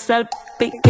salpique.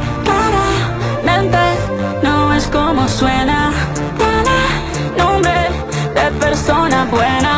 Claramente no es como suena. Tiene nombre de persona buena.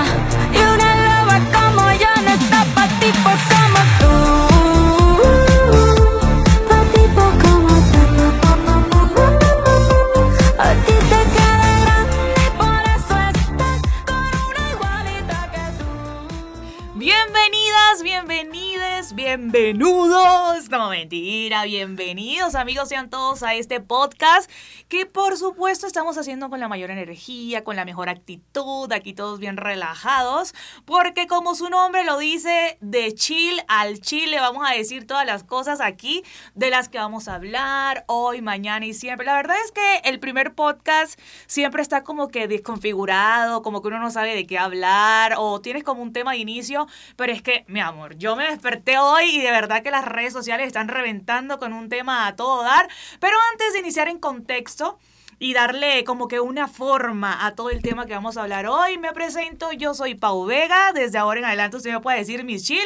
Bienvenidas, bienvenides, bienvenidos. No, mentira, bienvenidos amigos sean todos a este podcast que por supuesto estamos haciendo con la mayor energía, con la mejor actitud, aquí todos bien relajados, porque como su nombre lo dice, de chill al chill le vamos a decir todas las cosas aquí de las que vamos a hablar hoy, mañana y siempre. La verdad es que el primer podcast siempre está como que desconfigurado, como que uno no sabe de qué hablar o tienes como un tema de inicio, pero es que, mi amor, yo me desperté hoy y de verdad que las redes sociales están reventando con un tema a todo dar, pero antes de iniciar en contexto, y darle como que una forma a todo el tema que vamos a hablar hoy. Me presento, yo soy Pau Vega, desde ahora en adelante usted me puede decir Miss Chill,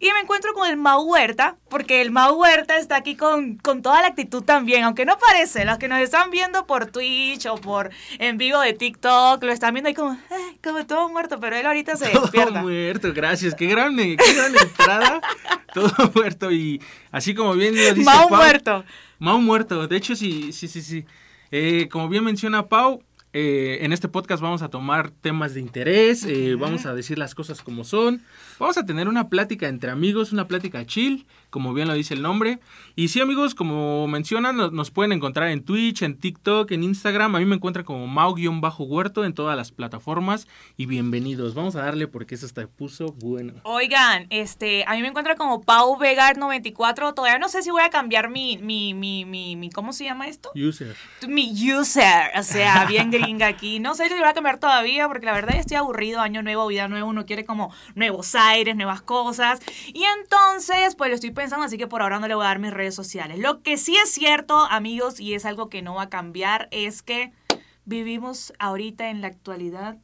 y me encuentro con el Mau Huerta, porque el Mau Huerta está aquí con, con toda la actitud también, aunque no parece, los que nos están viendo por Twitch o por en vivo de TikTok, lo están viendo ahí como, "Ay, como todo muerto, pero él ahorita se Todo despierta. muerto, gracias. Qué gran, qué gran entrada. Todo muerto. Y así como bien lo dice Mau Pau, muerto. Mau muerto. De hecho, sí, sí, sí, sí. Eh, como bien menciona Pau, eh, en este podcast vamos a tomar temas de interés, eh, vamos a decir las cosas como son, vamos a tener una plática entre amigos, una plática chill, como bien lo dice el nombre. Y sí, amigos, como mencionan, nos, nos pueden encontrar en Twitch, en TikTok, en Instagram. A mí me encuentran como Mau-Huerto en todas las plataformas. Y bienvenidos. Vamos a darle porque eso está puso bueno. Oigan, este, a mí me encuentra como Pau Vegar 94. Todavía no sé si voy a cambiar mi, mi, mi, mi, mi ¿cómo se llama esto? User. Mi user, o sea, bien gringa aquí. No sé si lo voy a cambiar todavía porque la verdad estoy aburrido, año nuevo, vida nueva, uno quiere como nuevos aires, nuevas cosas. Y entonces, pues lo estoy pensando, así que por ahora no le voy a dar mis redes sociales. Lo que sí es cierto, amigos, y es algo que no va a cambiar, es que vivimos ahorita en la actualidad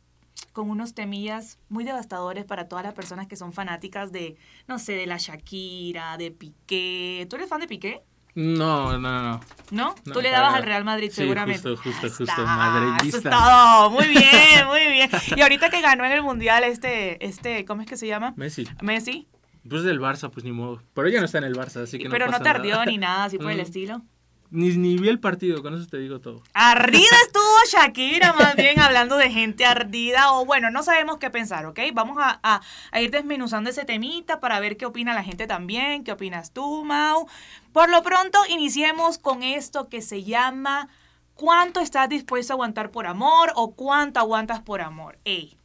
con unos temillas muy devastadores para todas las personas que son fanáticas de, no sé, de la Shakira, de Piqué. ¿Tú eres fan de Piqué? No, no, no. ¿No? No, Tú le dabas al Real Madrid Sí, seguramente. justo, justo, justo, está, madridista. eso es todo. Muy bien, muy bien. Y ahorita que ganó en el Mundial este, este, ¿cómo es que se llama? Messi. Messi. Pues del Barça, pues ni modo. Pero ella no está en el Barça, así que pero no pasa tardió nada. ni nada así por el estilo. Ni, ni vi el partido, con eso te digo todo. Ardida estuvo Shakira, más bien hablando de gente ardida. O bueno, no sabemos qué pensar, ¿ok? Vamos a, a- a ir desmenuzando ese temita para ver qué opina la gente también. ¿Qué opinas tú, Mau? Por lo pronto, iniciemos con esto que se llama ¿Cuánto estás dispuesto a aguantar por amor o cuánto aguantas por amor? Ey,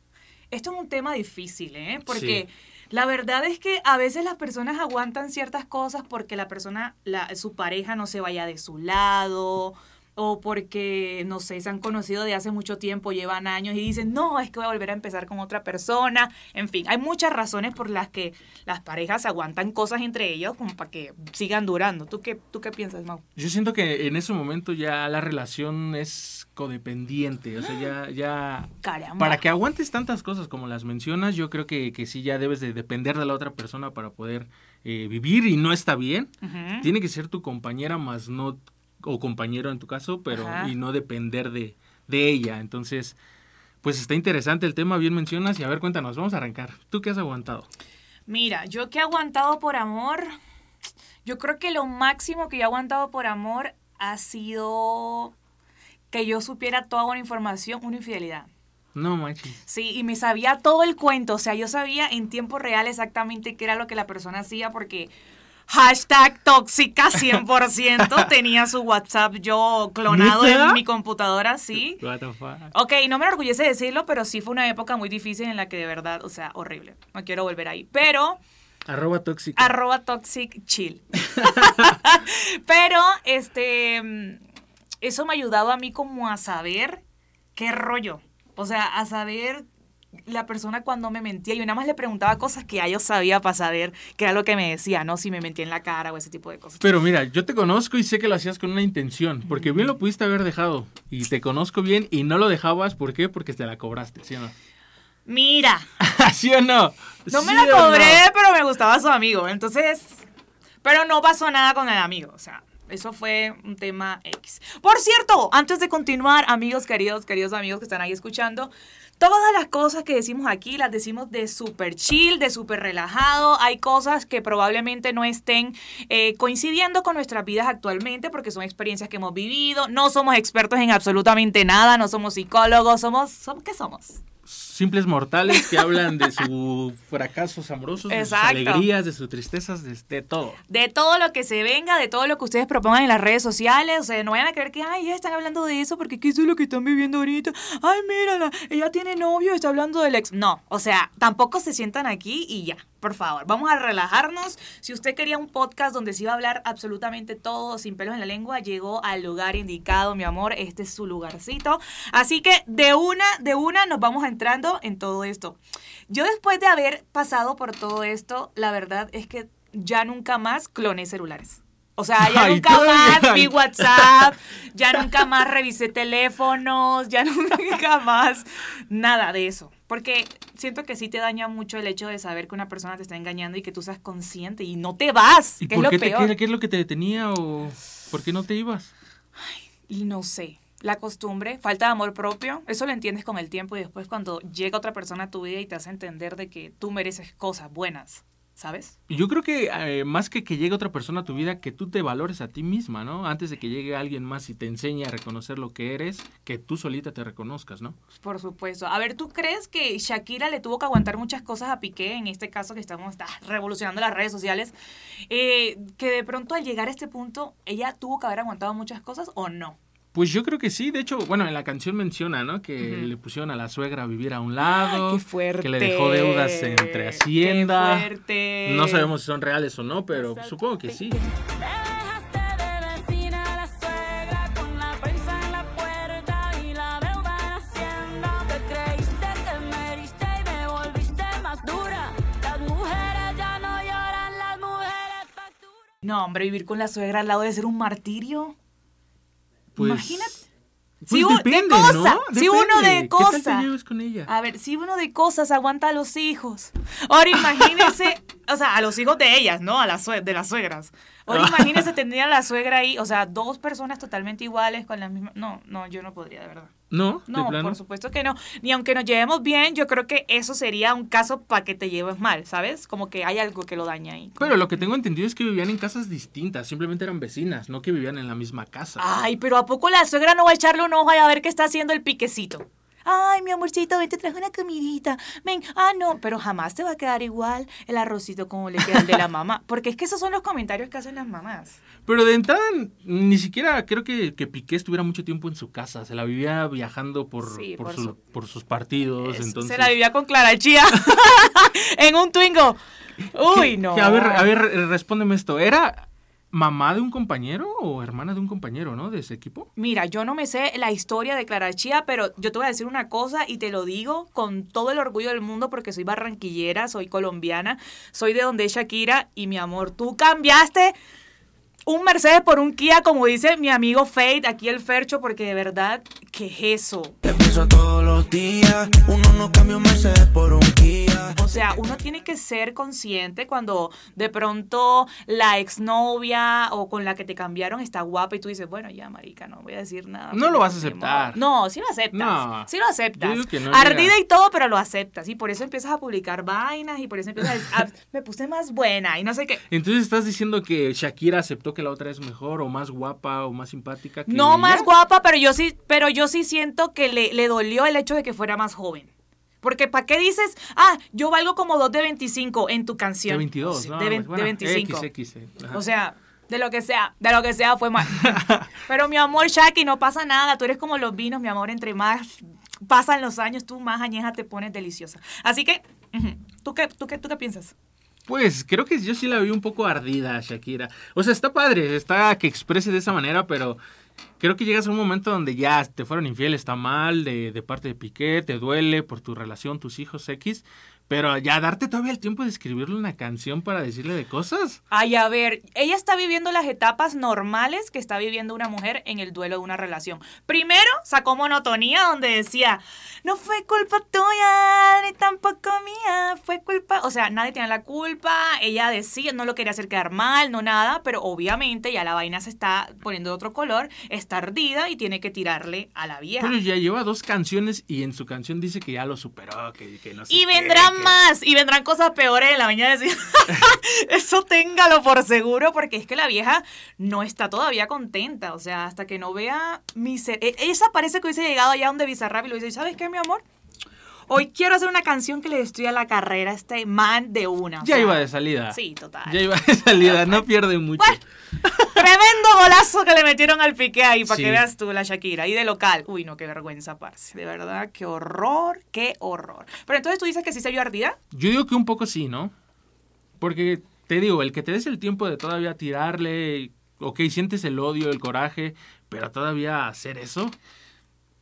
esto es un tema difícil, ¿eh? Porque Sí. La verdad es que a veces las personas aguantan ciertas cosas porque la persona, la, su pareja no se vaya de su lado o porque, no sé, se han conocido de hace mucho tiempo, llevan años y dicen, no, es que voy a volver a empezar con otra persona. En fin, hay muchas razones por las que las parejas aguantan cosas entre ellos como para que sigan durando. ¿Tú qué, tú qué piensas, Mau? Yo siento que en ese momento ya la relación es codependiente, o sea, ya, ya Caramba. Para que aguantes tantas cosas como las mencionas, yo creo que, que sí ya debes de depender de la otra persona para poder eh, vivir y no está bien. Tiene que ser tu compañera más no, o compañero en tu caso, pero Ajá. y no depender de, de ella. Entonces, pues está interesante el tema, bien mencionas y a ver, cuéntanos, vamos a arrancar. ¿Tú qué has aguantado? Mira, yo que he aguantado por amor, yo creo que lo máximo que yo he aguantado por amor ha sido que yo supiera toda una información, una infidelidad. No manches. Sí, y me sabía todo el cuento, o sea, yo sabía en tiempo real exactamente qué era lo que la persona hacía porque hashtag tóxica 100% tenía su WhatsApp yo clonado en mi computadora, sí. What the fuck? Ok, no me enorgullece decirlo, pero sí fue una época muy difícil en la que de verdad, o sea, horrible. No quiero volver ahí. Pero Arroba tóxica. arroba toxic chill. Pero, este, eso me ha ayudado a mí como a saber qué rollo. O sea, a saber la persona cuando me mentía. Yo nada más le preguntaba cosas que ya yo sabía para saber qué era lo que me decía, ¿no? Si me mentía en la cara o ese tipo de cosas. Pero mira, yo te conozco y sé que lo hacías con una intención, porque bien lo pudiste haber dejado. Y te conozco bien y no lo dejabas, ¿por qué? Porque te la cobraste, ¿sí o no? Mira, ¿Sí o no? no me ¿Sí la no? cobré, pero me gustaba su amigo. Entonces, pero no pasó nada con el amigo. O sea, eso fue un tema X. Por cierto, antes de continuar, amigos queridos, queridos amigos que están ahí escuchando, todas las cosas que decimos aquí las decimos de súper chill, de súper relajado. Hay cosas que probablemente no estén eh, coincidiendo con nuestras vidas actualmente porque son experiencias que hemos vivido. No somos expertos en absolutamente nada, no somos psicólogos, somos, somos ¿qué somos? Simples mortales que hablan de sus fracasos amorosos, de sus alegrías, de sus tristezas, de, de todo. de todo lo que se venga, de todo lo que ustedes propongan en las redes sociales. O sea, no vayan a creer que, ay, ya están hablando de eso porque ¿qué es lo que están viviendo ahorita? Ay, mírala, ella tiene novio, está hablando del ex. No, o sea, tampoco se sientan aquí y ya. Por favor, vamos a relajarnos. Si usted quería un podcast donde se iba a hablar absolutamente todo sin pelos en la lengua, llegó al lugar indicado, mi amor. Este es su lugarcito. Así que de una, de una nos vamos entrando en todo esto. Yo después de haber pasado por todo esto, la verdad es que ya nunca más cloné celulares. O sea, ya Ay, nunca más vi WhatsApp, ya nunca más revisé teléfonos, ya nunca más nada de eso. Porque siento que sí te daña mucho el hecho de saber que una persona te está engañando y que tú seas consciente y no te vas, ¿Y que es por lo qué, te, peor. qué, qué es lo que te detenía o por qué no te ibas? Y no sé, la costumbre, falta de amor propio, eso lo entiendes con el tiempo y después cuando llega otra persona a tu vida y te hace entender de que tú mereces cosas buenas, ¿sabes? Yo creo que eh, más que que llegue otra persona a tu vida, que tú te valores a ti misma, ¿no? Antes de que llegue alguien más y te enseñe a reconocer lo que eres, que tú solita te reconozcas, ¿no? Por supuesto. A ver, ¿tú crees que Shakira le tuvo que aguantar muchas cosas a Piqué, en este caso que estamos ah, revolucionando las redes sociales, eh, que de pronto al llegar a este punto, ella tuvo que haber aguantado muchas cosas o no? Pues yo creo que sí, de hecho, bueno, en la canción menciona, ¿no? Que le pusieron a la suegra a vivir a un lado, ¡Qué fuerte! que le dejó deudas entre Hacienda. ¡Qué fuerte! No sabemos si son reales o no, pero supongo que sí. Dejaste de vecina a la suegra con la prensa en la puerta y la deuda en Hacienda. Te creíste que me heriste y me volviste más dura. Las mujeres ya no lloran, las mujeres facturan. No, hombre, vivir con la suegra al lado de ser un martirio. Pues, Imagínate. Pues Si un- de depende, cosa, ¿no? si uno de Depende. ¿Qué tal cosa. te lleves con ella? A ver, si uno de cosas aguanta a los hijos. Ahora imagínese o sea, a los hijos de ellas, ¿no? A las de las suegras. Ahora imagínense tener a la suegra ahí, o sea, dos personas totalmente iguales con la misma... No, no, yo no podría, de verdad. ¿No? ¿De No, plano? por supuesto que no. Ni aunque nos llevemos bien, yo creo que eso sería un caso para que te lleves mal, ¿sabes? Como que hay algo que lo daña ahí. Pero lo que tengo entendido es que vivían en casas distintas, simplemente eran vecinas, no que vivían en la misma casa. Ay, pero ¿a poco la suegra no va a echarle un ojo y a ver qué está haciendo el piquecito? Ay, mi amorcito, ven, te traje una comidita. Ven, ah, no, pero jamás te va a quedar igual el arrocito como le queda el de la mamá. Porque es que esos son los comentarios que hacen las mamás. Pero de entrada, ni siquiera creo que, que Piqué estuviera mucho tiempo en su casa. Se la vivía viajando por, Sí, por, por su- su- por sus partidos. Entonces... Se la vivía con Clara Chía en un Twingo. Uy, no. A ver, a ver, respóndeme esto. ¿Era mamá de un compañero o hermana de un compañero, no? De ese equipo. Mira, yo no me sé la historia de Clara Chía, pero yo te voy a decir una cosa y te lo digo con todo el orgullo del mundo porque soy barranquillera, soy colombiana, soy de donde es Shakira y mi amor, tú cambiaste un Mercedes por un Kia, como dice mi amigo Fade, aquí el Fercho, porque de verdad, ¿qué es eso? Te pienso todos los días. Uno no cambia un Mercedes por un Kia. O sea, uno tiene que ser consciente cuando de pronto la exnovia o con la que te cambiaron está guapa y tú dices, bueno, ya, marica, no voy a decir nada. No lo vas a aceptar. No, sí lo aceptas. No. Sí lo aceptas. No Ardida llega. y todo, pero lo aceptas. Y por eso empiezas a publicar vainas y por eso empiezas a, a- me puse más buena y no sé qué. Entonces estás diciendo que Shakira aceptó que la otra es mejor o más guapa o más simpática que No ella? más guapa, pero yo sí, pero yo sí siento que le, le dolió el hecho de que fuera más joven. Porque ¿para qué dices, ah, yo valgo como dos de 25 en tu canción? De 22, Sí, ¿no? de, ve- Bueno, de 25. XX, eh. O sea, de lo que sea, de lo que sea fue mal. Pero mi amor, Shaki, no pasa nada. Tú eres como los vinos, mi amor. Entre más pasan los años, tú más añeja te pones deliciosa. Así que, ¿tú qué, tú qué, tú qué piensas? Pues creo que yo sí la vi un poco ardida Shakira. O sea, está padre, está que exprese de esa manera, pero creo que llegas a un momento donde ya te fueron infiel, está mal de, de parte de Piqué, te duele por tu relación, tus hijos X, pero ya darte todavía el tiempo de escribirle una canción para decirle de cosas. Ay, a ver, ella está viviendo las etapas normales que está viviendo una mujer en el duelo de una relación. Primero sacó monotonía donde decía, no fue culpa tuya, ni tampoco mía, fue culpa, o sea, nadie tiene la culpa, ella decía, no lo quería hacer quedar mal, no nada, pero obviamente ya la vaina se está poniendo de otro color, está ardida y tiene que tirarle a la vieja. Pero ya lleva dos canciones y en su canción dice que ya lo superó, que, que no sé Y vendrán más, y vendrán cosas peores en la mañana. decir, Eso téngalo por seguro, porque es que la vieja no está todavía contenta. O sea, hasta que no vea mi ser. e- Esa parece que hubiese llegado allá donde Bizarrap y lo dice, ¿sabes qué, mi amor? Hoy quiero hacer una canción que le destruya la carrera a este man de una. Ya sea, iba de salida. Sí, total. Ya iba de salida, no pierde mucho. Bueno, Tremendo golazo que le metieron al pique ahí, para Sí. que veas tú la Shakira. Y de local. Uy, no, qué vergüenza, parce. De verdad, qué horror, qué horror. Pero entonces tú dices que sí se vio ardida. Yo digo que un poco sí, ¿no? Porque te digo, el que te des el tiempo de todavía tirarle, ok, sientes el odio, el coraje, pero todavía hacer eso.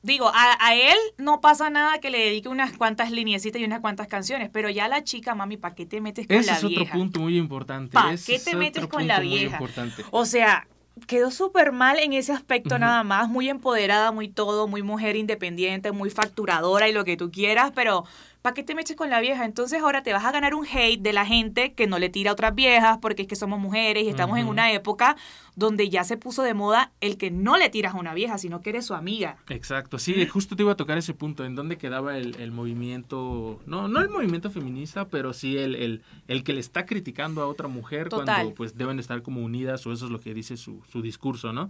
Digo, a, a él no pasa nada que le dedique unas cuantas lineecitas y unas cuantas canciones, pero ya la chica, mami, ¿para qué te metes con Ese la es otro vieja? punto muy importante. ¿Pa' ese qué te metes con la vieja? importante. O sea, quedó súper mal en ese aspecto nada más, muy empoderada, muy todo, muy mujer independiente, muy facturadora y lo que tú quieras, pero ¿para qué te metes con la vieja? Entonces ahora te vas a ganar un hate de la gente que no le tira a otras viejas porque es que somos mujeres y estamos en una época donde ya se puso de moda el que no le tiras a una vieja, sino que eres su amiga. Exacto, sí, justo te iba a tocar ese punto, en dónde quedaba el, el movimiento, no, no el movimiento feminista, pero sí el, el, el que le está criticando a otra mujer Total. cuando pues deben de estar como unidas o eso es lo que dice su, su discurso, ¿no?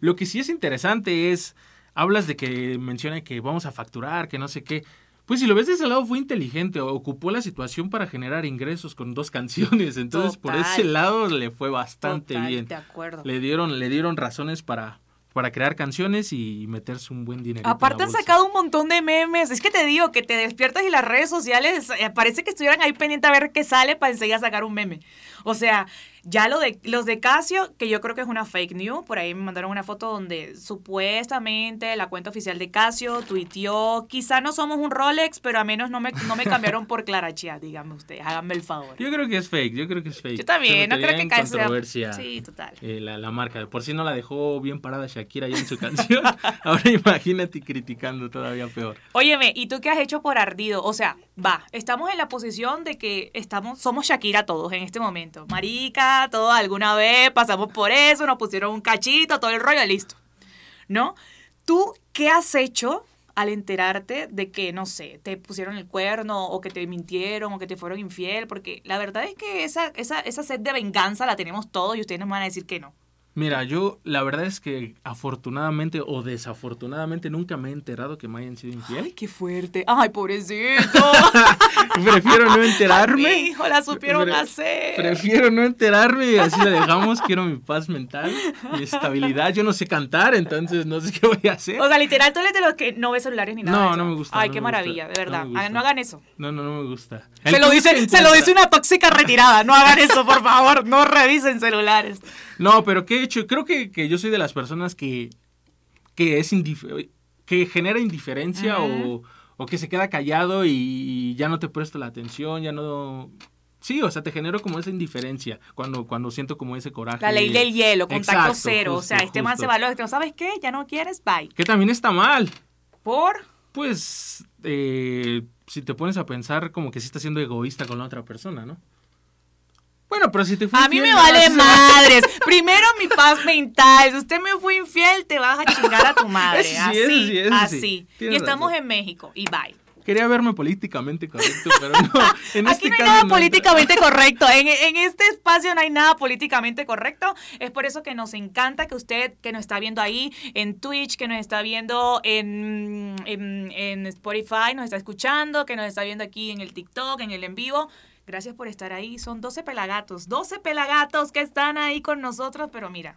Lo que sí es interesante es, hablas de que menciona que vamos a facturar, que no sé qué. Pues si lo ves de ese lado fue inteligente, ocupó la situación para generar ingresos con dos canciones, entonces por ese lado le fue bastante Total, bien. De acuerdo. Le dieron, le dieron razones para, para crear canciones y meterse un buen dinero. Aparte han sacado un montón de memes. Es que te digo que te despiertas y las redes sociales eh, parece que estuvieran ahí pendiente a ver qué sale para enseguida sacar un meme. O sea, ya lo de los de Casio, que yo creo que es una fake news, por ahí me mandaron una foto donde supuestamente la cuenta oficial de Casio tuiteó, quizá no somos un Rolex, pero a menos no me, no me cambiaron por Clara Chia, díganme ustedes, háganme el favor. Yo creo que es fake, yo creo que es fake. Yo también, no creo que Casio sea- controversia. Sí, total. eh, la, la marca. Por si no la dejó bien parada Shakira ya en su canción. Ahora imagínate criticando todavía peor. Óyeme, ¿y tú qué has hecho por ardido? O sea, va, estamos en la posición de que estamos, somos Shakira todos en este momento. Marica, todos alguna vez pasamos por eso, nos pusieron un cachito, todo el rollo, listo. ¿No? ¿Tú qué has hecho al enterarte de que, no sé, te pusieron el cuerno o que te mintieron o que te fueron infiel? Porque la verdad es que esa, esa, esa sed de venganza la tenemos todos y ustedes nos van a decir que no. Mira, yo la verdad es que afortunadamente o desafortunadamente nunca me he enterado que me hayan sido Ay, infiel. qué fuerte. Ay, pobrecito. Prefiero no Mi enterarme. hijo la supieron Pre- hacer. Prefiero no enterarme y así la dejamos. Quiero mi paz mental, mi estabilidad. Yo no sé cantar, entonces no sé qué voy a hacer. O sea, literal, tú eres de los que no ves celulares ni nada. No, de eso. no me gusta, Ay, no qué gusta, maravilla, de verdad. Hagan- No hagan eso. No, no, no me gusta. Se lo, que dice, se lo dice una tóxica retirada. No hagan eso, por favor. No revisen celulares. No, pero ¿qué he hecho? Creo que, que yo soy de las personas que, que es que genera indiferencia o, o que se queda callado y ya no te presto la atención, ya no... Sí, o sea, te genero como esa indiferencia cuando, cuando siento como ese coraje. La ley del hielo, contacto Exacto, cero. o sea, este man se valora. que ¿No sabes qué? Ya no quieres, bye. Que también está mal. Por. Pues, eh, si te pones a pensar como que sí estás siendo egoísta con la otra persona, ¿no? Bueno, pero si te fue A mí me vale madres. Primero mi paz mental. Si usted me fue infiel, te vas a chingar a tu madre. Eso sí, así, eso sí, eso sí. así. Y estamos razón. en México. Y bye. Quería verme políticamente correcto, pero no. En Aquí este no hay caso nada no. políticamente correcto. En, en este espacio no hay nada políticamente correcto. Es por eso que nos encanta que usted que nos está viendo ahí en Twitch, que nos está viendo en, en, en Spotify, nos está escuchando, que nos está viendo aquí en el TikTok, en el en vivo. Gracias por estar ahí. Son 12 pelagatos. 12 pelagatos que están ahí con nosotros, pero mira,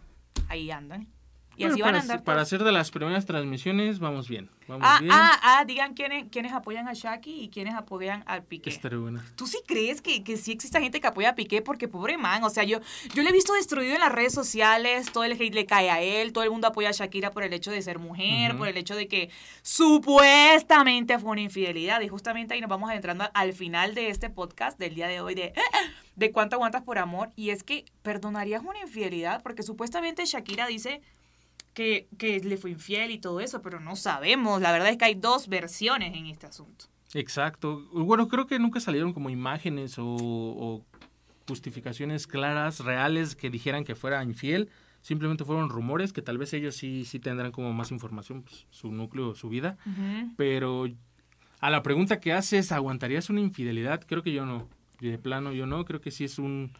ahí andan. Y Bueno, así van para, a andar. para todos. hacer de las primeras transmisiones, vamos bien. Vamos Ah, bien. ah, ah, digan quiénes, quiénes apoyan a Shaki y quiénes apoyan al Piqué. Estaré buena. ¿Tú sí crees que, que sí existe gente que apoya a Piqué? Porque pobre man, o sea, yo, yo le he visto destruido en las redes sociales, todo el hate le cae a él, todo el mundo apoya a Shakira por el hecho de ser mujer, por el hecho de que supuestamente fue una infidelidad. Y justamente ahí nos vamos adentrando al final de este podcast del día de hoy de, de cuánto aguantas por amor. Y es que, ¿perdonarías una infidelidad? Porque supuestamente Shakira dice que, que le fue infiel y todo eso, pero no sabemos. La verdad es que hay dos versiones en este asunto. Exacto. Bueno, creo que nunca salieron como imágenes o, o justificaciones claras, reales, que dijeran que fuera infiel. Simplemente fueron rumores que tal vez ellos sí, sí tendrán como más información, pues, su núcleo, su vida. Pero a la pregunta que haces, ¿aguantarías una infidelidad? Creo que yo no. De plano yo no. Creo que sí es un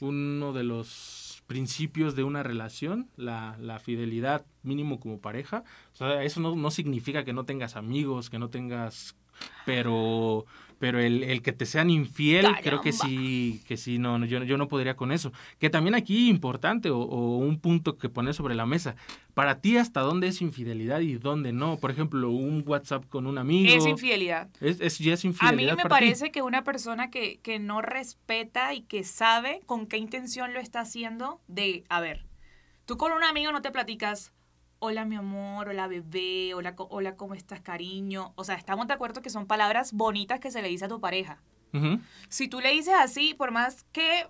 uno de los principios de una relación, la, la fidelidad mínimo como pareja. O sea, eso no, no significa que no tengas amigos, que no tengas... Pero, pero el, el que te sean infiel, creo que sí, que sí, no, no, yo, yo no podría con eso. Que también aquí importante o, o un punto que poner sobre la mesa. Para ti, ¿hasta dónde es infidelidad y dónde no? Por ejemplo, un WhatsApp con un amigo. Es infidelidad. Es, es- ya es A infidelidad mí me ti. parece que una persona que, que no respeta y que sabe con qué intención lo está haciendo, de, a ver, tú con un amigo no te platicas, hola mi amor, hola bebé, hola, hola ¿cómo estás cariño? O sea, estamos de acuerdo que son palabras bonitas que se le dice a tu pareja. Si tú le dices así, por más que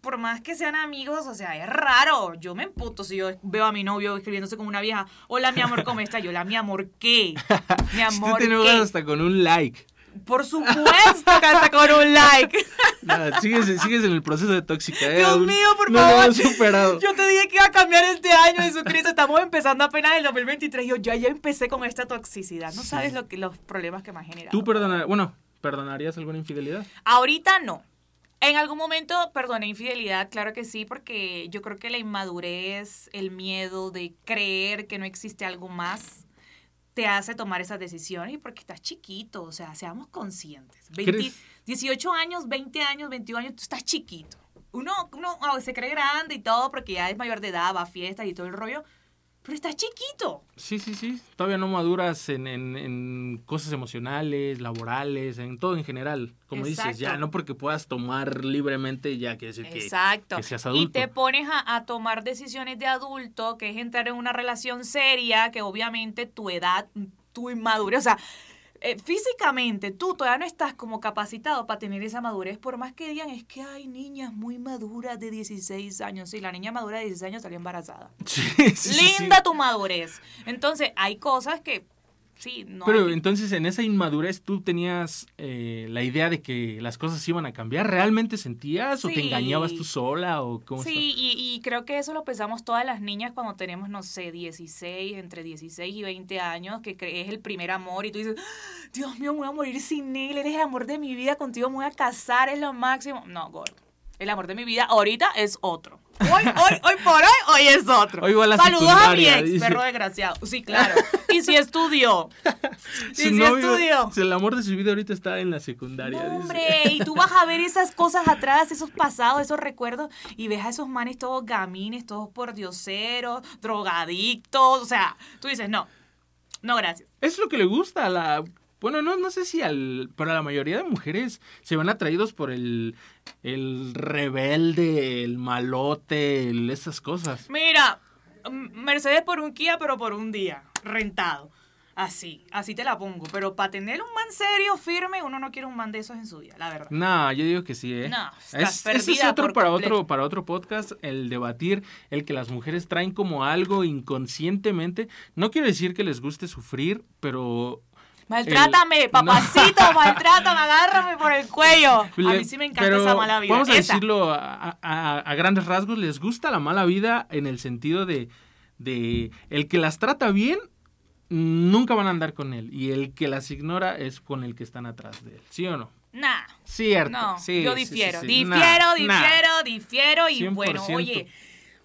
por más que sean amigos, o sea, es raro. Yo me emputo si yo veo a mi novio escribiéndose con una vieja, hola mi amor, ¿cómo estás? Yo, hola mi amor, ¿qué? Mi amor, ¿qué? hasta con un like. Por supuesto que hasta con un like. Nada, sigues, sigues en el proceso de tóxica. ¿eh? Dios Aún mío, por no lo favor. superado. Yo te dije que iba a cambiar este año, Jesucristo. Estamos empezando apenas el 2023. Yo ya, ya empecé con esta toxicidad. No sabes lo que, los problemas que me ha generado. ¿Tú perdonar, bueno, perdonarías alguna infidelidad? Ahorita no. En algún momento perdoné infidelidad, claro que sí, porque yo creo que la inmadurez, el miedo de creer que no existe algo más, te hace tomar esas decisiones y porque estás chiquito, o sea, seamos conscientes. 20 ¿Crees? 18 años, 20 años, 21 años, tú estás chiquito. Uno, uno ah, se cree grande y todo porque ya es mayor de edad, va a fiestas y todo el rollo, pero estás chiquito. Sí, sí, sí. Todavía no maduras en, en- en cosas emocionales, laborales, en todo en general. Como dices, ya no porque puedas tomar libremente ya quiere decir que, Exacto. que seas Y adulto. te pones a, a tomar decisiones de adulto, que es entrar en una relación seria, que obviamente tu edad, tu inmadurez, o sea, eh, físicamente tú todavía no estás como capacitado para tener esa madurez, por más que digan, es que hay niñas muy maduras de 16 años. Sí, la niña madura de 16 años salió embarazada. Sí, sí. Linda tu madurez. Entonces, hay cosas que, sí, no. Pero hay- entonces en esa inmadurez tú tenías eh, la idea de que las cosas iban a cambiar. ¿Realmente sentías o te engañabas tú sola o cómo Sí, y, y creo que eso lo pensamos todas las niñas cuando tenemos, no sé, 16, entre 16 y 20 años, que es el primer amor y tú dices, "Ah, Dios mío, me voy a morir sin él, eres el amor de mi vida, contigo me voy a casar, es lo máximo. No, gordo. El amor de mi vida ahorita es otro. Hoy, hoy, hoy por hoy, hoy es otro. Hoy a Saludos a mi ex, dice. perro desgraciado. Sí, claro. Y si estudió. Y si novio- estudió. El amor de su vida ahorita está en la secundaria. No, dice. hombre, y tú vas a ver esas cosas atrás, esos pasados, esos recuerdos, y ves a esos manes todos gamines, todos pordioseros, drogadictos, o sea, tú dices, no, no, gracias. Es lo que le gusta a la... Bueno, no, no sé si al... Pero la mayoría de mujeres se van atraídos por el... El rebelde, el malote, el- esas cosas. Mira, Mercedes por un Kia, pero por un día, rentado. Así, así te la pongo. Pero para tener un man serio, firme, uno no quiere un man de esos en su vida, la verdad. No, yo digo que sí, ¿eh? No, estás es, ese es otro para completo. otro para otro podcast, el debatir el que las mujeres traen como algo inconscientemente. No quiero decir que les guste sufrir, pero Maltrátame, El- papacito, no. maltrátame, agárrame por el cuello. A mí sí me encanta pero esa mala vida. Vamos a esa. decirlo a, a- a grandes rasgos, les gusta la mala vida en el sentido de, de el que las trata bien, nunca van a andar con él. Y el que las ignora es con el que están atrás de él. ¿Sí o no? Nah. Cierto. No, sí, yo sí, difiero, sí. difiero, Nah, difiero, nah. difiero y bueno, 100%. oye,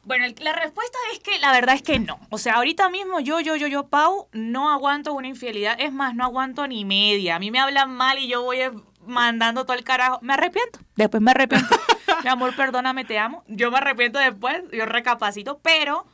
bueno, el- la respuesta es que la verdad es que no. O sea, ahorita mismo yo, yo, yo, yo, Pau, no aguanto una infidelidad. Es más, no aguanto ni media. A mí me hablan mal y yo voy mandando todo el carajo. Me arrepiento. Después me arrepiento. Mi amor, perdóname, te amo. Yo me arrepiento después, yo recapacito, pero...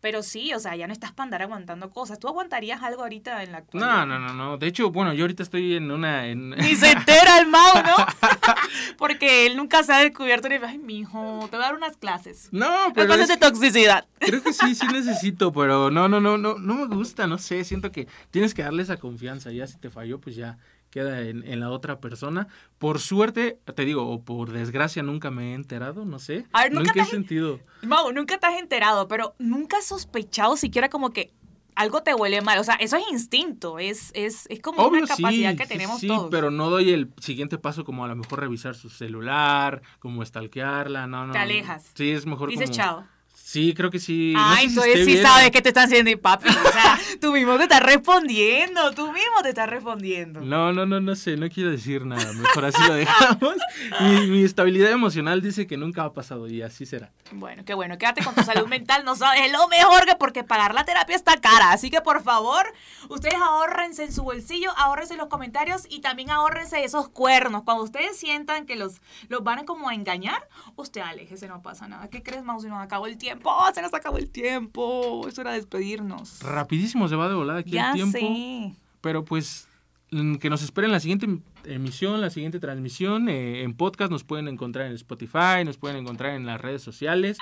Pero sí, o sea, ya no estás para andar aguantando cosas. ¿Tú aguantarías algo ahorita en la actualidad? No, no, no, no. De hecho, bueno, yo ahorita estoy en una... En... Ni se entera el Mau, ¿no? Porque él nunca se ha descubierto ni ay, mijo, te voy a dar unas clases. No, pero clases es- de toxicidad. creo que sí, sí necesito, pero no, no, no, no, no me gusta, no sé, siento que tienes que darle esa confianza, ya si te falló, pues ya queda en, en la otra persona. Por suerte, te digo, o por desgracia nunca me he enterado, no sé. A ver, ¿nunca ¿En qué te has- sentido? Mau, nunca te has enterado, pero nunca has sospechado siquiera como que algo te huele mal. O sea, eso es instinto, es, es, es como Obvio, una capacidad sí, que sí, tenemos sí, todos. pero no doy el siguiente paso como a lo mejor revisar su celular, como stalkearla, no, no. Te alejas. Sí, es mejor Dices como... chao. Sí, creo que sí. no Ay, sé entonces esté sí bien, sabes que te están haciendo y papi. O sea, tú mismo te estás respondiendo, tú mismo te estás respondiendo. No, no, no, no sé, no quiero decir nada, mejor así lo dejamos. Mi, mi estabilidad emocional dice que nunca ha pasado y así será. Bueno, qué bueno, quédate con tu salud mental, no sabes, es lo mejor que porque pagar la terapia está cara, así que por favor, ustedes ahórrense en su bolsillo, ahórrense en los comentarios y también ahórrense esos cuernos. Cuando ustedes sientan que los, los van a como a engañar, usted aléjese, no pasa nada. ¿Qué crees, Mau? Si nos acabó el tiempo, ¡Oh, se nos acabó el tiempo, es hora de despedirnos. Rapidísimo se va de volada aquí ya el tiempo. sé. Pero pues mm, que nos esperen la siguiente em- emisión, la siguiente transmisión. eh, en podcast nos pueden encontrar en Spotify, nos pueden encontrar en las redes sociales.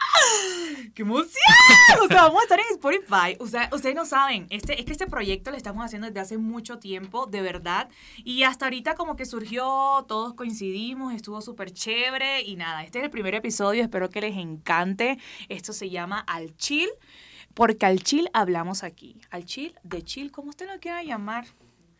¡Qué emoción! O sea, vamos a estar en Spotify. O sea, ustedes no saben, este, es que este proyecto lo estamos haciendo desde hace mucho tiempo, de verdad. Y hasta ahorita como que surgió, todos coincidimos, estuvo súper chévere. Y nada, este es el primer episodio, espero que les encante. Esto se llama Al Chill, porque al chill hablamos aquí. Al chill, de chill, como usted lo quiera llamar.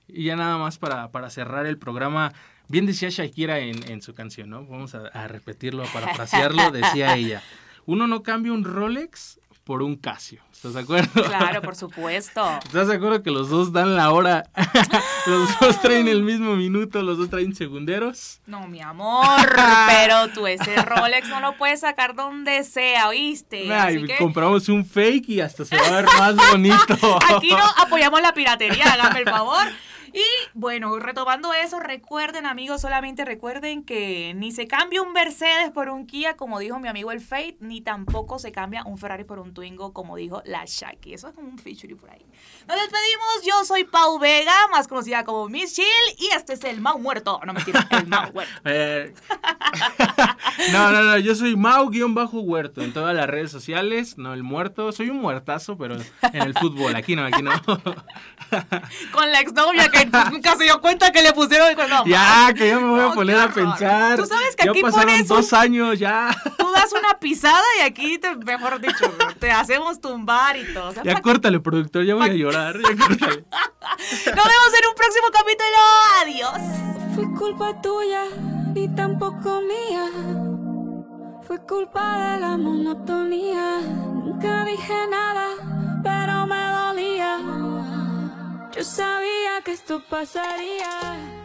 Y ya nada más para, para cerrar el programa. Bien decía Shakira en, en su canción, ¿no? Vamos a, a repetirlo, a parafrasearlo. Decía ella, uno no cambia un Rolex por un Casio. ¿Estás de acuerdo? Claro, por supuesto. ¿Estás de acuerdo que los dos dan la hora? los dos traen el mismo minuto, los dos traen segunderos. No, mi amor, pero tú ese Rolex no lo puedes sacar donde sea, ¿oíste? Así que compramos un fake y hasta se va a ver más bonito. aquí no apoyamos la piratería, hágame el favor. Y bueno, retomando eso, recuerden amigos, solamente recuerden que ni se cambia un Mercedes por un Kia, como dijo mi amigo el Fate, ni tampoco se cambia un Ferrari por un Twingo, como dijo la Shaki. Eso es como un feature por ahí. Nos despedimos, yo soy Pau Vega, más conocida como Miss Chill, y este es el Mau Muerto. No mentira, el Mau Muerto. Eh, no, no, no, yo soy Mau-Huerto en todas las redes sociales, no el muerto, soy un muertazo, pero en el fútbol, aquí no, aquí no. Con la exnovia que nunca se dio cuenta que le pusieron no, Ya, que yo me voy a poner a pensar. Tú sabes que ya aquí pasaron pones dos un- años ya. Tú das una pisada y aquí, te, mejor dicho, te hacemos tumbar y todo. O sea, Ya córtale, productor, ya voy a llorar. Ya córtale. Nos vemos en un próximo capítulo. Adiós. Fue culpa tuya y tampoco mía. Fue culpa de la monotonía. Nunca dije nada, pero me dolía. Yo sabía que esto pasaría.